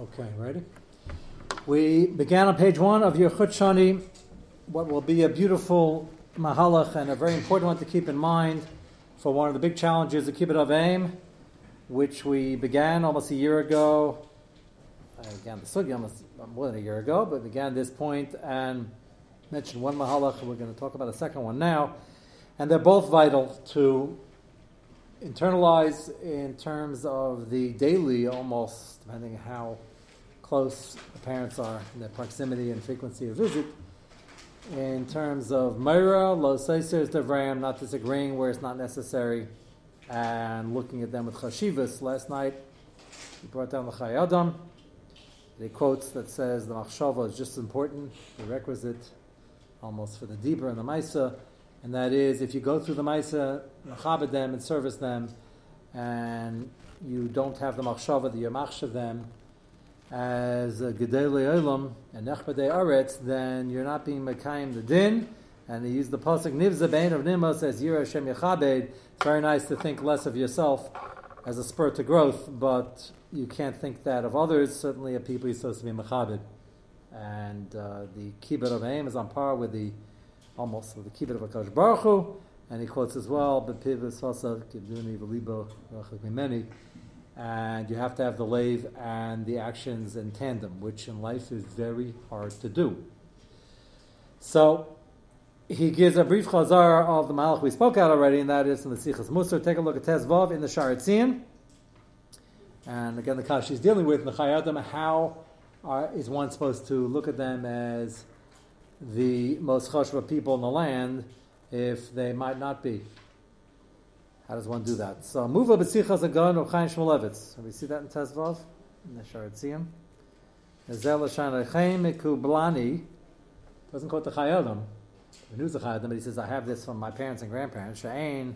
Okay, ready? We began on page one of your Chut Shani, what will be a beautiful mahalach and a very important one to keep in mind for one of the big challenges of Kibbut Avim, which we began almost a year ago. I began the sugi almost more than a year ago, but began this point and mentioned one mahalach. We're going to talk about a second one now, and they're both vital to internalize in terms of the daily, almost depending how close the parents are in their proximity and frequency of visit. In terms of Myra, Lo Seisers Devram, not disagreeing where it's not necessary, and looking at them with Chashivas. Last night, he brought down the Chayadam. The quotes that says the Machshava is just as important, the requisite, almost for the Dibra and the Maisa and that is if you go through the Maisa, Machabed them and service them, and you don't have the Machshava, the Yamachshav them, as a Gedele Olam and Nechbadei Aretz, then you're not being Mekayim the Din, and they use the Pasuk Nivza of Nimos as Yira Hashem Yechabed. It's very nice to think less of yourself as a spur to growth, but you can't think that of others. Certainly, of people you're supposed to be Mechabed. And uh, the Kibbut of Aim is on par with the almost with the kibbut of Akash Baruch Hu, and he quotes as well, "Bepiv Sasa Kibduni V'Libo Mimeni," and you have to have the lave and the actions in tandem, which in life is very hard to do. So he gives a brief chazar of the malach we spoke out already, and that is in the Sichas Musar. Take a look at Tezvav in the Sharetzian. And again, the Kashi is dealing with the Chayadim. How are, is one supposed to look at them as the most chashva people in the land if they might not be. How does one do that? So, Muva B'tzichas Agon of Chaim Shmulevitz. We see that in Tezvav, in the Sharetziim. Ezel Hashan Kublani. Doesn't quote the Chayadim. The news of Chayadim, but he says, I have this from my parents and grandparents. Sha'ain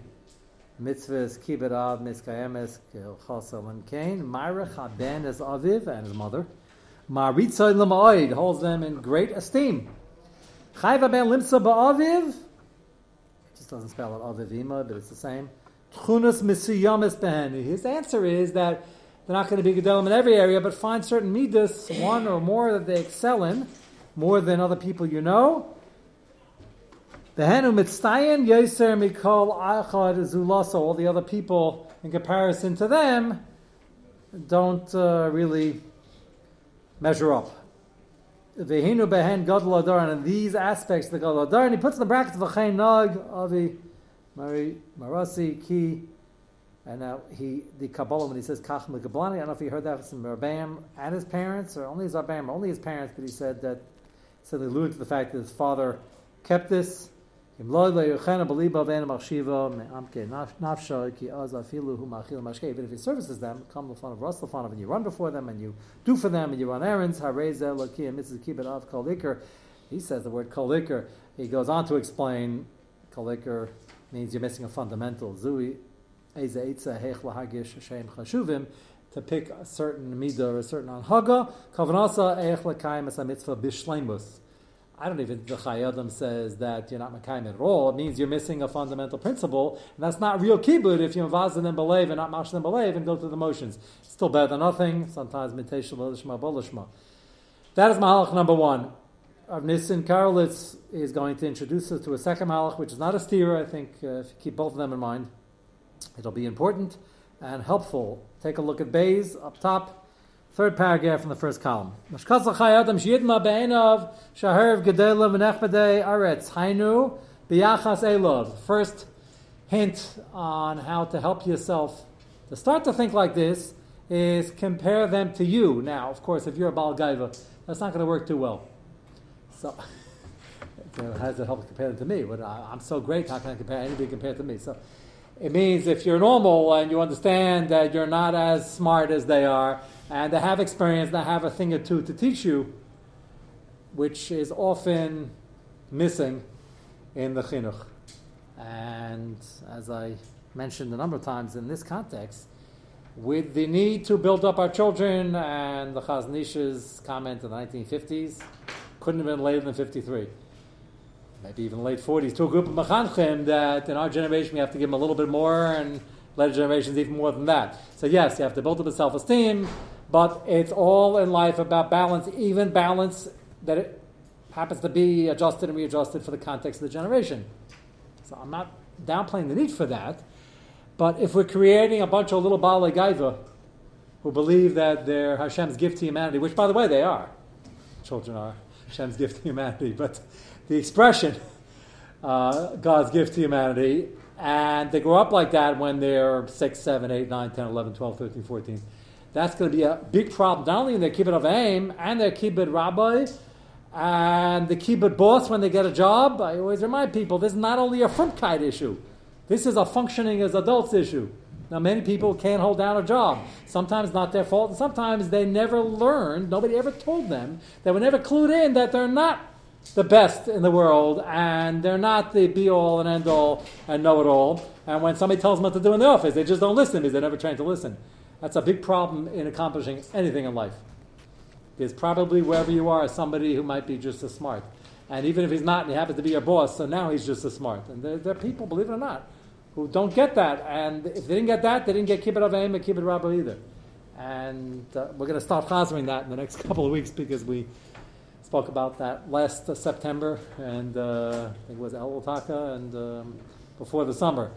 mitzvahs kibbut av miskayemes chasel and kain. Myra Chaben is Aviv and his mother. Maritzay Lamaoid holds them in great esteem. Chayva ben limsa ba'aviv. Just doesn't spell it avivima, but it's the same. Tchunas misuyamis ben. His answer is that they're not going to be gedolim in every area, but find certain midas, one or more that they excel in, more than other people you know. Behenu mitztayin yoser mikol achad zulasa. All the other people, in comparison to them, don't uh, really measure up. Vehinu behen gadol adar, and these aspects of the gadol adar, and he puts in the brackets the chayin nag avi mari marasi ki, and now he the Kabbalah when he says kach megablani. I don't know if he heard that from Rabam and his parents, or only his Rabam, only his parents, but he said that said they alluded to the fact that his father kept this. Even if he services them, come the fun of Russell fun of, and you run before them, and you do for them, and you run errands. He says the word kolikar. He goes on to explain kolikar means you're missing a fundamental. Zui to pick a certain midah or a certain anhaga. Kavanasa I don't even, the Chayadim says that you're not Makayim at all. It means you're missing a fundamental principle. And that's not real kibbut if you invaz and believe and not mash and believe and go through the motions. It's still better than nothing. Sometimes miteshel lishma bolishma. That is Mahalach number one. Rav Nissen Karelitz is going to introduce us to a second Mahalach, which is not a steer. I think uh, if you keep both of them in mind, it'll be important and helpful. Take a look at Bays up top. Third paragraph from the first column. First hint on how to help yourself to start to think like this is compare them to you. Now, of course, if you're a Baal Gaiva, that's not going to work too well. So, how does it help compare them to me? But I'm so great, how can I compare anybody compared to me? So, it means if you're normal and you understand that you're not as smart as they are, and they have experience, they have a thing or two to teach you, which is often missing in the chinuch. And as I mentioned a number of times in this context, with the need to build up our children and the Chazon Ish's comment in the 1950s, couldn't have been later than 53. Maybe even late 40s, to a group of Mechanchim that in our generation we have to give them a little bit more and later generations even more than that. So yes, you have to build up a self-esteem, But it's all in life about balance, even balance that it happens to be adjusted and readjusted for the context of the generation. So I'm not downplaying the need for that. But if we're creating a bunch of little Baalei Gaiva who believe that they're Hashem's gift to humanity, which, by the way, they are, children are Hashem's gift to humanity, but the expression, uh, God's gift to humanity, and they grow up like that when they're 6, 7, 8, 9, 10, 11, 12, 13, 14. That's going to be a big problem, not only in their kibbutz of aim and their kibbutz rabbi, and the kibbutz boss when they get a job. I always remind people this is not only a frumkeit issue. This is a functioning as adults issue. Now, many people can't hold down a job. Sometimes not their fault, and sometimes they never learned, nobody ever told them, they were never clued in that they're not the best in the world and they're not the be all and end all and know it all. And when somebody tells them what to do in the office, they just don't listen because they're never trained to listen. That's a big problem in accomplishing anything in life. There's probably wherever you are somebody who might be just as smart. And even if he's not, and he happens to be your boss, so now he's just as smart. And there, there are people, believe it or not, who don't get that. And if they didn't get that, they didn't get kibbut avim and kibbut rabba either. And uh, we're going to start chazering that in the next couple of weeks because we spoke about that last uh, September, and uh, I think it was El Taka, and um, before the summer.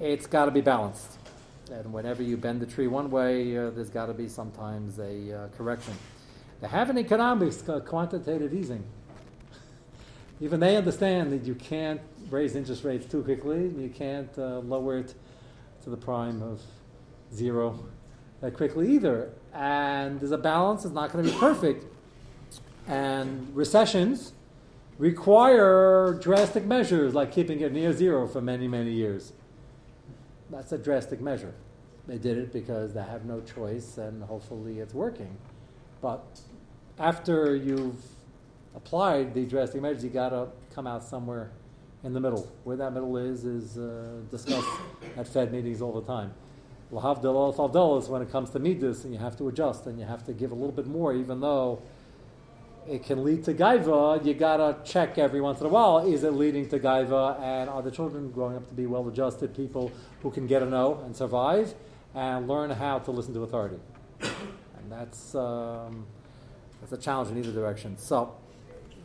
It's got to be balanced. And whenever you bend the tree one way, uh, there's got to be sometimes a uh, correction. They have in economics uh, quantitative easing. Even they understand that you can't raise interest rates too quickly. You can't uh, lower it to the prime of zero that quickly either. And there's a balance. It's not going to be perfect. And recessions require drastic measures like keeping it near zero for many, many years. That's a drastic measure. They did it because they have no choice and hopefully it's working. But after you've applied the drastic the you got to come out somewhere in the middle. Where that middle is, is uh, discussed at Fed meetings all the time. Lahavdil is when it comes to midas, and you have to adjust and you have to give a little bit more, even though it can lead to gaiva. You gotta check every once in a while: is it leading to gaiva, and are the children growing up to be well-adjusted people who can get a no and survive, and learn how to listen to authority? And that's um, that's a challenge in either direction. So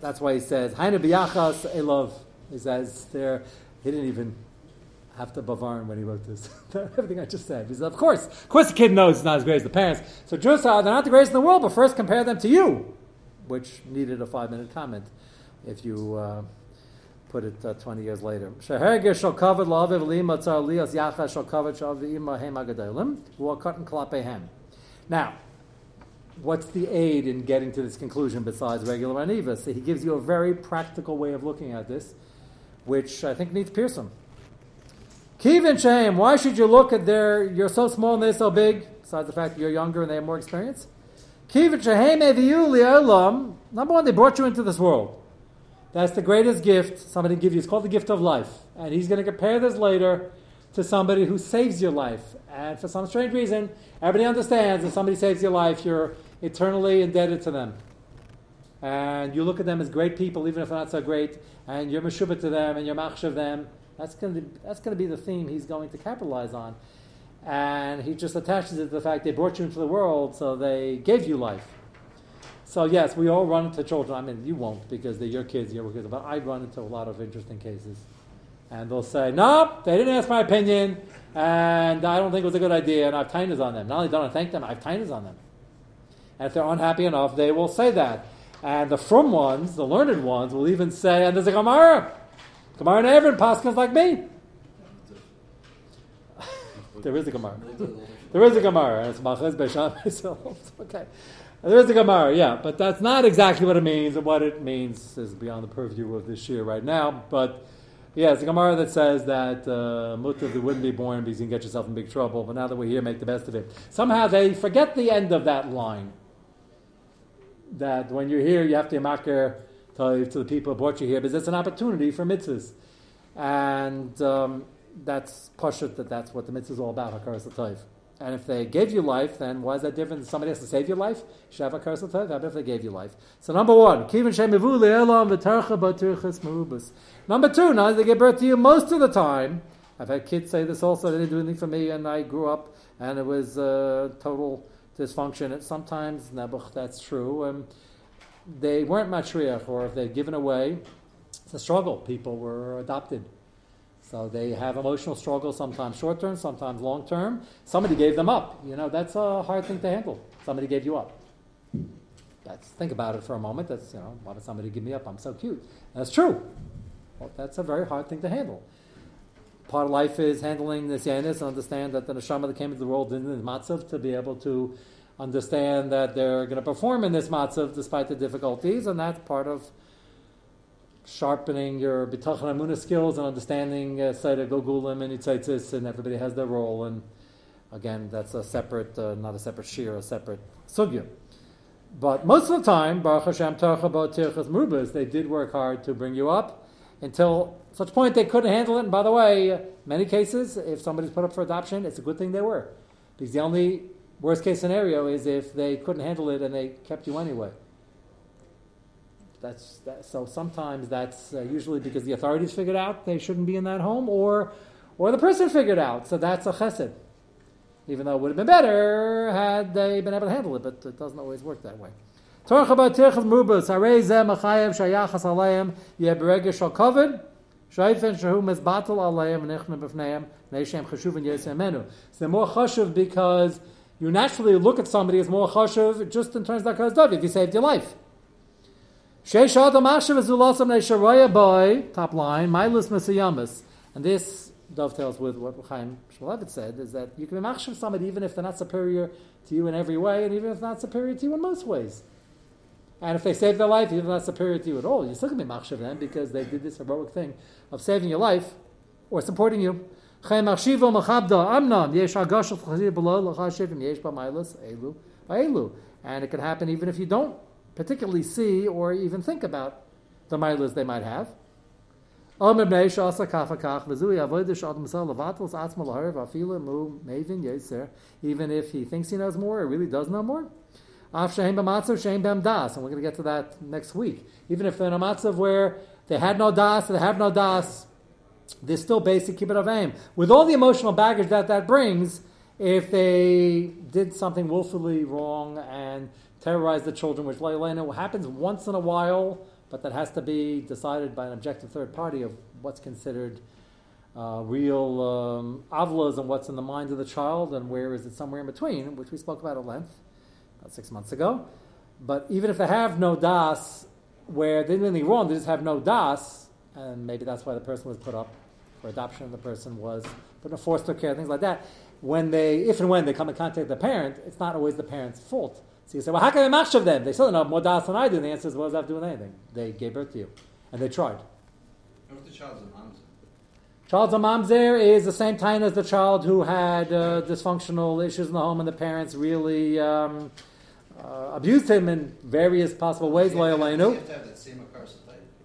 that's why he says, "Hainu biyachas elov." He says there, he didn't even have to bavarn when he wrote this. Everything I just said. He said, of course, of course the kid knows it's not as great as the parents. So Jews are, they're not the greatest in the world, but first compare them to you, which needed a five minute comment if you uh, put it uh, 20 years later. Now, what's the aid in getting to this conclusion besides regular aniva? So he gives you a very practical way of looking at this which I think needs piercing. Kivin shame. Why should you look at their? You're so small and they're so big. Besides the fact that you're younger and they have more experience. Kivin eviyu Number one, they brought you into this world. That's the greatest gift somebody give you. It's called the gift of life, and he's going to compare this later to somebody who saves your life. And for some strange reason, everybody understands that somebody saves your life, you're eternally indebted to them and you look at them as great people, even if they're not so great, and you're meshubah to them and you're machshav them, that's going to that's going to be the theme he's going to capitalize on, and he just attaches it to the fact they brought you into the world, so they gave you life. So yes, we all run into children. I mean, you won't because they're your kids, your kids, but I run into a lot of interesting cases, and they'll say, "No, they didn't ask my opinion, and I don't think it was a good idea." And I have tiners on them. Not only don't I thank them, I have tiners on them. And if they're unhappy enough, they will say that. And the from ones, the learned ones, will even say, and there's a Gemara. Gemara and Evan Paskins like me. there is a Gemara. there is a Gemara. It's Machaz Besham Okay. There is a Gemara, yeah, but that's not exactly what it means, and what it means is beyond the purview of this year right now. But yeah, it's a Gemara that says that uh, wouldn't be born because you can get yourself in big trouble, but now that we're here, make the best of it. Somehow they forget the end of that line that when you're here, you have to makir to, the people who brought you here, because it's an opportunity for mitzvahs. And um, that's pashut, that that's what the mitzvah is all about, hakaras l'toiv. And if they gave you life, then why is that different? Somebody has to save your life. You should have hakaras l'toiv. How if they gave you life? So number one, kivin shemivu le'elam v'tarcha baturchas merubas. Number two, now they give birth to you most of the time. I've had kids say this also. They didn't do anything for me, and I grew up, and it was uh, total dysfunction. It, sometimes, Nebuch, that's true. Um, they weren't matriach, or if they'd given away, it's a struggle. People were adopted. So they have emotional struggles, sometimes short term, sometimes long term. Somebody gave them up. You know, that's a hard thing to handle. Somebody gave you up. That's, think about it for a moment. That's, you know, why would somebody give me up? I'm so cute. That's true. Well, that's a very hard thing to handle. Part of life is handling this yanis and understand that the neshama that came into the world in the matzav to be able to understand that they're going to perform in this matzav despite the difficulties, and that's part of sharpening your bitachon amuna skills and understanding uh, Seder Gogulim and Yitzaitis, and everybody has their role. And again, that's a separate, uh, not a separate shir, a separate sugya. But most of the time, Baruch Hashem Tarchabot Tirchas Merubas, they did work hard to bring you up until such point they couldn't handle it. And by the way, many cases, if somebody's put up for adoption, it's a good thing they were. Because the only worst case scenario is if they couldn't handle it and they kept you anyway. That's that, so. Sometimes that's uh, usually because the authorities figured out they shouldn't be in that home, or or the person figured out. So that's a chesed. Even though it would have been better had they been able to handle it, but it doesn't always work that way. Torcha b'tirchas mubas harei zeh machayev shayachas aleim yeh beregah shal kovid shayfen shahu mezbatel aleim nechme b'fneim neishem chashuvin yesemenu. So they're more chashuv because you naturally look at somebody as more chashuv just in terms of oh, that if you saved your life. Sheish Adam Ashav Zulasam Nesharaya boy, top line, Milus Mesiyamas. And this dovetails with what Chaim Shmulevitz said, is that you can be machshav somebody even if they're not superior to you in every way, and even if not superior to you in most ways. And if they save their life, even if they're superior to you at all, you're still going to be machshav them because they did this heroic thing of saving your life or supporting you. And it can happen even if you don't particularly see or even think about the milas they might have. Even if he thinks he knows more, or really does know more. And we're going to get to that next week. Even if they're in a matzav where they had no das, they have no das, they're still basic kibbut aim. With all the emotional baggage that that brings, if they did something willfully wrong and terrorized the children, which Lailena happens once in a while, but that has to be decided by an objective third party of what's considered uh, real um, avlas and what's in the mind of the child and where is it somewhere in between, which we spoke about at length about six months ago. But even if they have no das, where they did anything wrong, they just have no das, and maybe that's why the person was put up for adoption, and the person was put in foster care, things like that. When they, if and when they come in contact with the parent, it's not always the parent's fault. So you say, well, how can I of them? They still know more das than I do. And the answer is, what does that have to do with anything? They gave birth to you. And they tried. What's the child's mamzer? Child's a mamzer is the same time as the child who had uh, dysfunctional issues in the home and the parents really um, uh, abused him in various possible ways.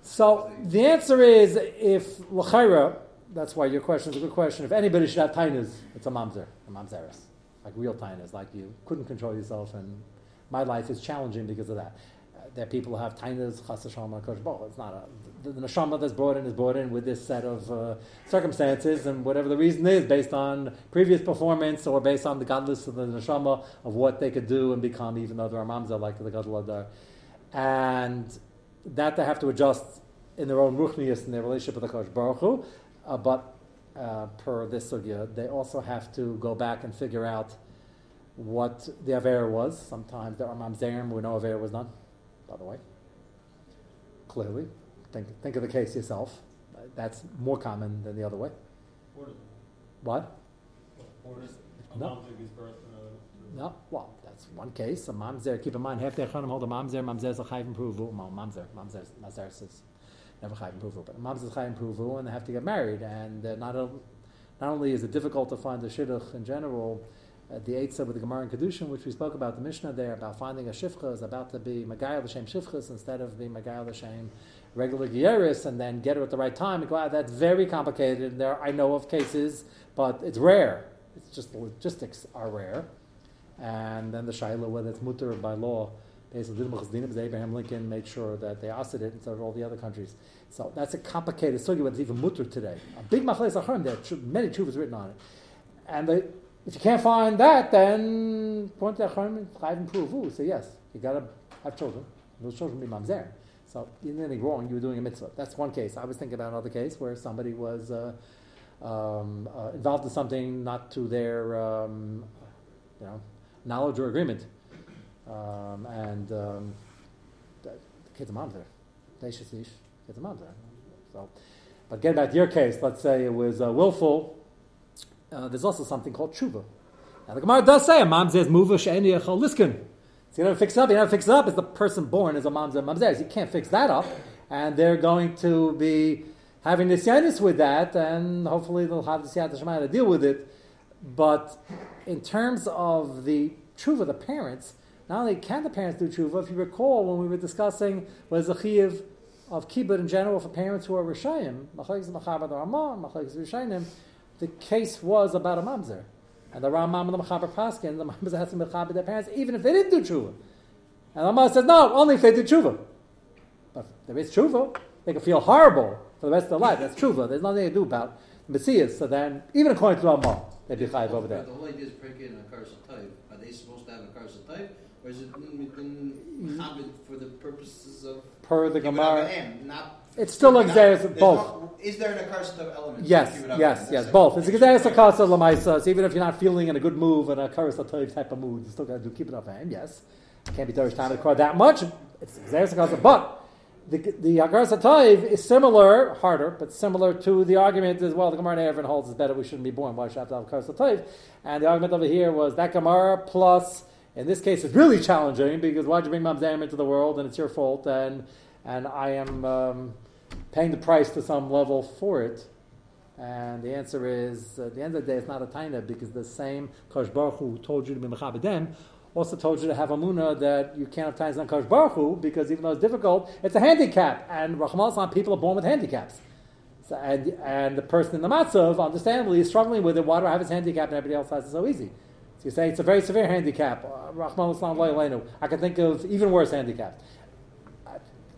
So the answer is if l'chaira, that's why your question is a good question. If anybody should have tainas, it's a mamzer, a mamzeris, like real tainas, like you couldn't control yourself and my life is challenging because of that. There are people have tainas, chas Hashem, It's not a, the, the neshama that's brought in is brought in with this set of uh, circumstances, and whatever the reason is, based on previous performance or based on the godless of the neshama of what they could do and become, even though they're mamza like the gadol. And that they have to adjust in their own ruchnius in their relationship with the Kosh Baruch Hu. Uh, but uh, per this sugya, they also have to go back and figure out what the Avera was. Sometimes there are Mamzerim where no Avera was done, by the way. Clearly. Think, think of the case yourself. That's more common than the other way. What? No. No, well, that's one case. A mamzer, keep in mind, half their chanim hold a mamzer. Mamzer is a chayv improvu. Mamzer, mamzer, mamzer says never chayv improvu, but mamzer is chayv improvu, and they have to get married. And uh, not, a, not only is it difficult to find the shidduch in general, the Eitzah with the Gemara and Kedushin, which we spoke about, the Mishnah there, about finding a Shifcha is about to be Magayal L'Shem Shifchas instead of being Magayal L'Shem regular Gieris and then get her at the right time. go, ah, that's very complicated. There, I know of cases, but it's rare. It's just the logistics are rare. And then the Shaila, whether it's mutter by law, basically, Abraham Lincoln made sure that they asked it instead of all the other countries. So that's a complicated story, but it's even mutter today. A big machlis achram, there many tubas written on it. And the if you can't find that, then point to Chayiv and Pruvu. Say yes, you got to have children. Those children be mamzer. So you didn't anything wrong. You were doing a mitzvah. That's one case. I was thinking about another case where somebody was uh, um, uh, involved in something not to their um, you know knowledge or agreement, um, and um, the, the kid's a mamzer. They should see kid's a mamzer. So, but getting back to your case, let's say it was uh, willful. Uh, there's also something called tshuva. Now the Gemara does say a mamzer is muva she'eni echol liskin. So you never fix it up. You never fix it up is the person born as a mamzer mamzer. You can't fix that up, and they're going to be having the nisyanis with that, and hopefully they'll have the siyat shema to deal with it. But in terms of the tshuva, the parents, not only can the parents do tshuva, if you recall when we were discussing what is the chiyuv of kibbutz in general for parents who are rishayim, the case was about a mamzer. And the Rambam and the Mechaber Paskin, the Mambas has to mechaber their parents, even if they didn't do tshuva. And the Rambam says, no, only if they did tshuva. But if there is tshuva, they can feel horrible for the rest of their life. That's tshuva. There's nothing to do about Messias. So then, even according to the Rambam, they'd be chayiv over there. The whole idea is breaking a curse of type. Are they supposed to have a curse of type? Or is it for the purposes of Per the Gemara, not it's still there's both. Is there an accursed of element? Yes, yes, yes, both. It's a gezeres akasa lamaisa. So even if you're not feeling in a good mood and a karas atoiv type of mood, you still got to do keep it up and Yes, can't be darish time to that much. It's akasa, but the the atoiv is similar, harder, but similar to the argument as well. The Gemara in holds it's better we shouldn't be born. Why should I have to have atoiv? And the argument over here was that Gemara plus. In this case, it's really challenging because why'd you bring Mamzam into the world and it's your fault and and I am um, paying the price to some level for it. And the answer is, at the end of the day, it's not a taina because the same Kosh Baruch Hu told you to be mechabedem also told you to have amuna that you can't have tainas on Kosh Baruch because even though it's difficult, it's a handicap. And Rahman people are born with handicaps. So, and, and the person in the matzav, understandably, is struggling with it. Why do I have this handicap and everybody else has it so easy? So you say it's a very severe handicap. Uh, I can think of even worse handicaps.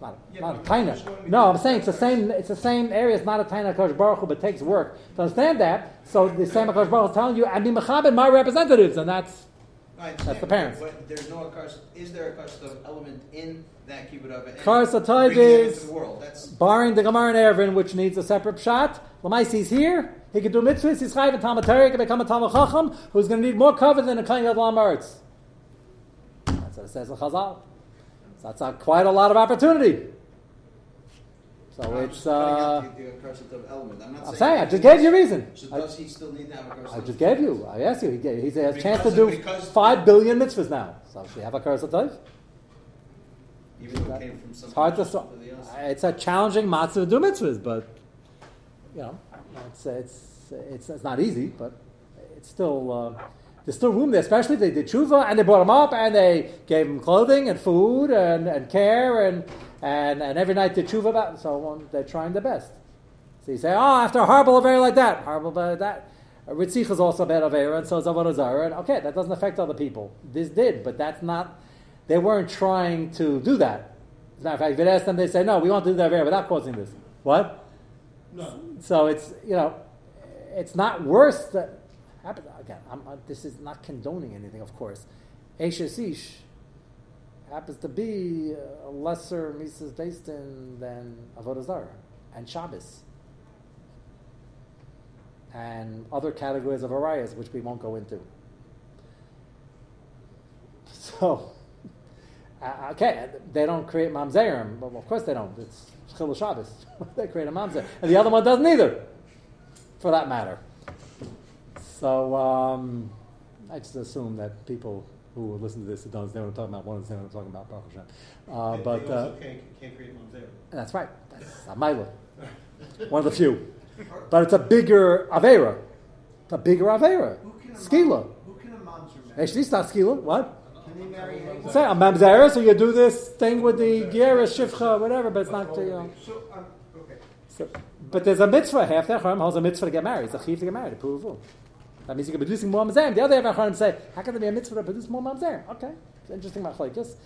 Not, Yeah, not a taina. No, I'm saying it's the same. It's the same area. It's not a taina Kosh Baruch Hu, but it takes work to understand that. So the same Kosh Baruch Hu is telling you, "I be mechabed my representatives," and that's That's the parents. But there's no. Is there a accursed element in that Kibbutz Avim? Karas Atoiv Bringing it is- the world. That's barring the Gemara and Eruvin, which needs a separate shot. Lamais he's here. He can do mitzvahs. He's chayiv and Torah. He can become a Talmud Chacham who's going to need more cover than a Yadlam Eretz. That's what it says in Chazal. That's a, quite a lot of opportunity. So I'm it's. Uh, the, the of element. I'm not I'm saying. saying I just gave you a reason. So I, does he still need to have a curse? I just gave you. I asked you. He, gave, he has a chance to do five billion mitzvahs now. So should he have a curse of Tov? Even though it came from some. It's hard to. It's a challenging matzah to do mitzvahs, but you know, it's it's it's, it's not easy, but it's still uh, there's still room there, especially if they did tshuva and they brought him up and they gave him clothing and food and, and care and, and and every night did tshuva about so on. They're trying their best. So you say, oh, after a horrible affair like that, horrible affair like that. Ritzich is also a bad affair, and so is Avodah Zarah. And okay, that doesn't affect other people. This did, but that's not. They weren't trying to do that. As a matter of fact, if you ask them, they say, no, we want to do that affair without causing this. What? No. So it's you know, it's not worse that again. I'm, i this is not condoning anything, of course. Eshes Ish happens to be a lesser Mises based in than Avodah Zarah and Shabbos and other categories of arayas, which we won't go into. So, uh, okay, they don't create mamzerim. Well, of course they don't. It's Chil Shabbos. they create a mamzer. And the other one doesn't either, for that matter. So, um, I just assume that people who listen to this who don't understand what I'm talking about won't understand what I'm talking about, Baruch Hashem. Uh, They- but they uh, also can't, can't create mamzer. that's right. That's a Mila. One of the few. But it's a bigger Avera. It's a bigger Avera. Who Skila. Who can a mom's marry? Actually, it's not Skila. What? Can they marry? Say, I'm Mamzera, so you do this thing with the Gera, Shivcha, whatever, but it's not, you know. So, um, okay. So, but there's a mitzvah. Half the Acharim holds a mitzvah to get married. It's a chiv to get married, to prove a rule. That means you can produce more mamzerim. The other Acharim say, how can there be a mitzvah to produce more mamzerim? Okay, it's interesting machlekes.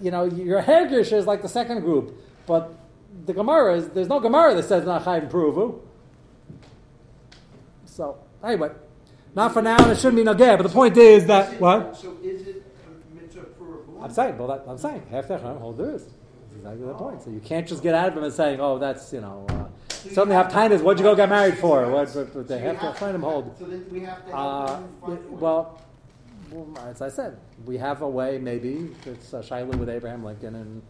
You know, your Hergish is like the second group, but the Gemara is there's no Gemara that says not chayv pruvu. So anyway, Not for now, and it shouldn't be nogea. But the point is Is that it- what So is it a mitzvah for a? I'm saying. Well, that, I'm saying half the hold there is. That's exactly the point. So you can't just get out of him and saying, "Oh, that's you know." Uh, Suddenly have time is what'd you go get married for? What, what, what they So you have to find him hold. So then we have to Uh, them find boys. well, well, as I said, we have a way. Maybe it's uh, Shiloh with Abraham Lincoln and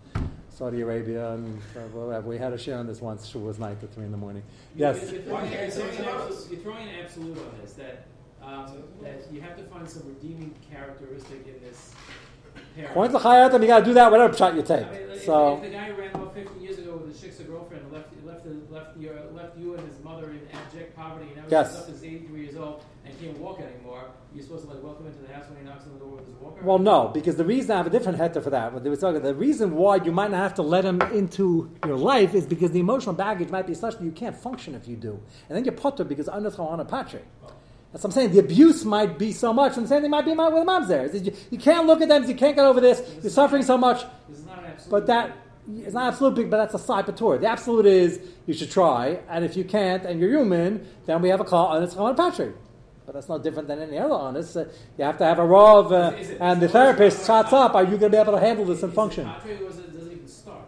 Saudi Arabia and uh, whatever. We had a share on this once. She was night at three in the morning. Yes. You're throwing, you're throwing an absolute, you're throwing an absolute on this that um, that you have to find some redeeming characteristic in this pair. According to Chayatim, you got to do that whatever shot you take. I mean, So if the guy ran off 50 years ago with his shiksa girlfriend and left left the, left your, left you and his mother in abject poverty, and now Yes. he's up is 83 years old and can't walk anymore, you're supposed to like welcome him to the house when he knocks on the door with his walker. Well, no, because the reason I have a different heter for that. What they were talking, the reason why you might not have to let him into your life is because the emotional baggage might be such that you can't function if you do, and then you're putter because under a patri. That's what I'm saying. The abuse might be so much, and the same thing might be my- with the mom's there. You, you can't look at them, you can't get over this. You're suffering so much, This is not an absolute. but that it's not absolute big, but that's a side patur. The absolute is you should try, and if you can't and you're human, then we have a call on it's patri. But that's no different than any other honest. Uh, you have to have a rov, uh, Is it- and the therapist shuts up. Are you going to be able to handle this and Is function? Patri is it, does it even start?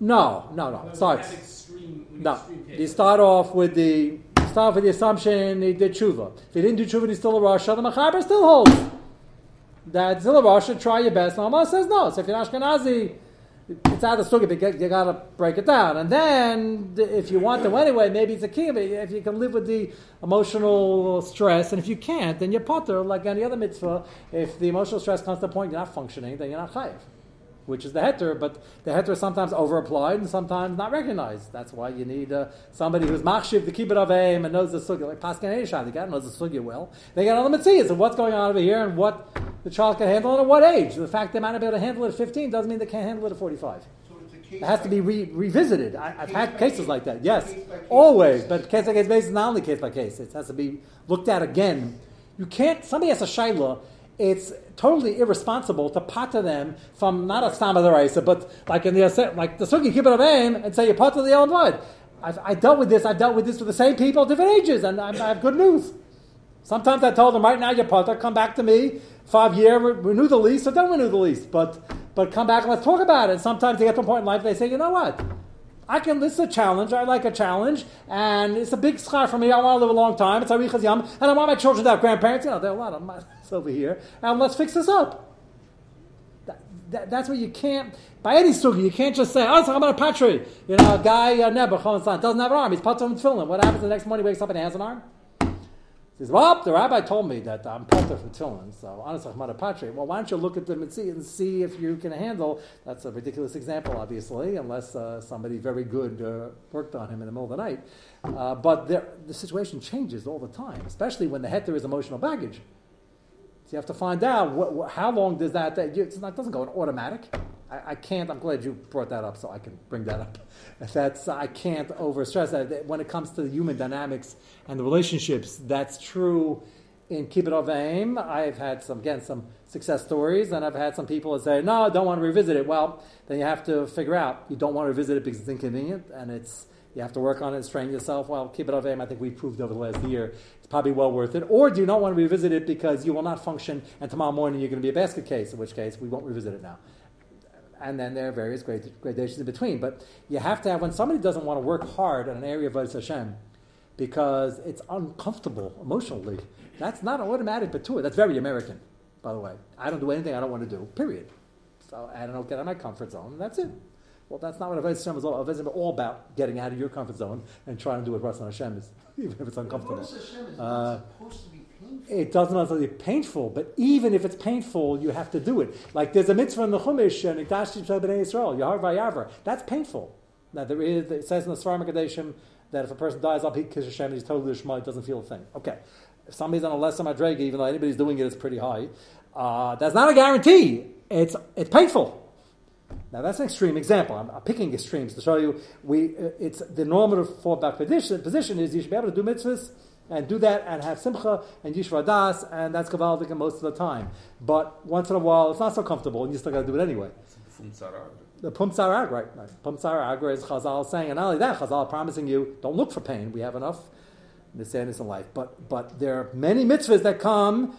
No, no, no. It starts. extreme, No, you start off with the start off with the assumption he did tshuva. If he didn't do tshuva, he's still a rasha. The machaber still holds that still a. Try your best. Mama says no. So if you're Ashkenazi, it's out of the sugi, but you got to break it down. And then if you want to anyway, maybe it's a key. But if you can live with the emotional stress, and if you can't, then you're potter like any other mitzvah. If the emotional stress comes to the point you're not functioning, then you're not chayiv which is the heter, but the heter is sometimes over applied and sometimes not recognized. That's why you need uh, somebody who's machshiv the it of aim and knows the sugya, like Paskin Eishad, the guy knows the sugya well. They got all the mitzvahs of what's going on over here and what the child can handle and at what age. The fact they might not be able to handle it at 15 doesn't mean they can't handle it at 45. So it's a case It has to be re- revisited. I, I've had cases case. like that. Yes, Case always. But case by case basis is not only case by case. It has to be looked at again. You can't. Somebody has a shaila. It's totally irresponsible to pata them from not a stam of the raisa, but like in the like the sugi keep it of aim and say you pata the own blood. I've I dealt with this. I've dealt with this with the same people, different ages, and I, I have good news. Sometimes I told them right now, your potter, come back to me, five year, renew the lease, or don't renew the lease, but but come back and let's talk about it. Sometimes they get to a point in life they say, you know what, I can. This is a challenge. I like a challenge, and it's a big schar for me. I want to live a long time. It's arichas yam, and I want my children to have grandparents. You know, there are a lot of them over here, and let's fix this up. That, that, that's what you can't. By any sugi, you can't just say, "Oh, it's about a patri." You know, a guy uh, Nebuch doesn't have an arm. He's put on tefillin. What happens the next morning? He wakes up and has an arm. He says, "Well, the rabbi told me that I'm potter from tefillin, so honestly, I'm not a patri." Well, why don't you look at them and see and see if you can handle? That's a ridiculous example, obviously, unless uh, somebody very good uh, worked on him in the middle of the night. Uh, but there, the situation changes all the time, especially when the heter is emotional baggage. So you have to find out how long does that. that you, not, it doesn't go in automatic. I, I can't. I'm glad you brought that up, so I can bring that up. That's I can't overstress that. When it comes to the human dynamics and the relationships, that's true in Keep It Of Aim. I've had some again some success stories, and I've had some people that say, "No, I don't want to revisit it." Well, then you have to figure out you don't want to revisit it because it's inconvenient, and it's you have to work on it and strain yourself. Well, Keep It Of Aim. I think we've proved over the last year it's probably well worth it. Or do you not want to revisit it because you will not function, and tomorrow morning you're going to be a basket case, in which case we won't revisit it now and then there are various grad- gradations in between. But you have to have, when somebody doesn't want to work hard in an area of Vodas Hashem because it's uncomfortable emotionally, that's not an automatic patur. That's very American, by the way. I don't do anything I don't want to do, period. So I don't get out of my comfort zone, and that's it. Well, that's not what Avodah Hashem is all about. Avodah all about getting out of your comfort zone and trying to do what Ratzon Hashem is, even if it's uncomfortable. Hashem is Uh, not supposed to be. It doesn't necessarily be painful, but even if it's painful, you have to do it. Like there's a mitzvah in the Chumash, and Ikdash B'nai Yisrael, Yahar Vayavra. That's painful. Now there is, it says in the Svarim Kadeshim that if a person dies, Al Kish Hashem, and he's totally Shema, he doesn't feel a thing. Okay. If somebody's on a lesser madrega, even though anybody's doing it, it's pretty high. Uh, that's not a guarantee. It's, it's painful. Now that's an extreme example. I'm, I'm picking extremes to show you. We uh, it's the normative fallback position. Position is you should be able to do mitzvahs and do that and have simcha and yishra das and that's gavaldik most of the time. But once in a while it's not so comfortable and you still got to do it anyway. The pumtzar ag, right? Pumtzar agra is Chazal saying, and not only that, Chazal promising you don't look for pain. We have enough the sadness in life. But but there are many mitzvahs that come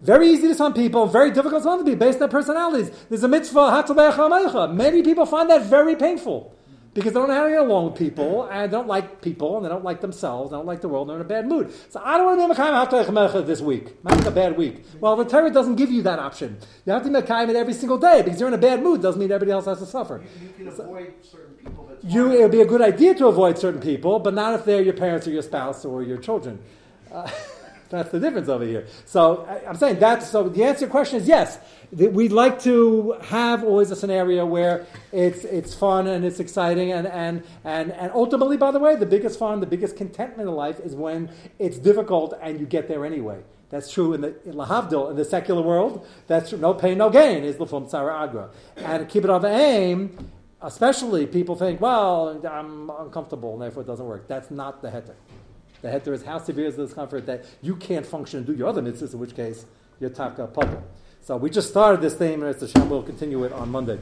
very easy to some people, very difficult to other people, based on their personalities. There's a mitzvah. Many people find that very painful because they don't know how to get along with people and they don't like people and they don't like themselves, they don't like the world, and they're in a bad mood. So I don't want to be Mekayim Amecha this week. Not a bad week. Well, the Torah doesn't give you that option. You have to be Mekayim it every single day because you're in a bad mood. Doesn't mean everybody else has to suffer. You, you can avoid certain people. You, it would be a good idea to avoid certain people, but not if they're your parents or your spouse or your children. Uh, that's the difference over here. So I, I'm saying that. So the answer to your question is yes. We'd like to have always a scenario where it's it's fun and it's exciting and, and, and, and ultimately, by the way, the biggest fun, the biggest contentment in life is when it's difficult and you get there anyway. That's true in the in Lahavdil, in the secular world. That's true. No pain, no gain is Lafum Tzara Agra. And keep it on the aim, especially people think, well, I'm uncomfortable and therefore it doesn't work. That's not the heter. The heter is how severe is the discomfort that you can't function and do your other mitzvahs, in which case you're taka puzzle. So we just started this theme, and it's the Hashem will continue it on Monday.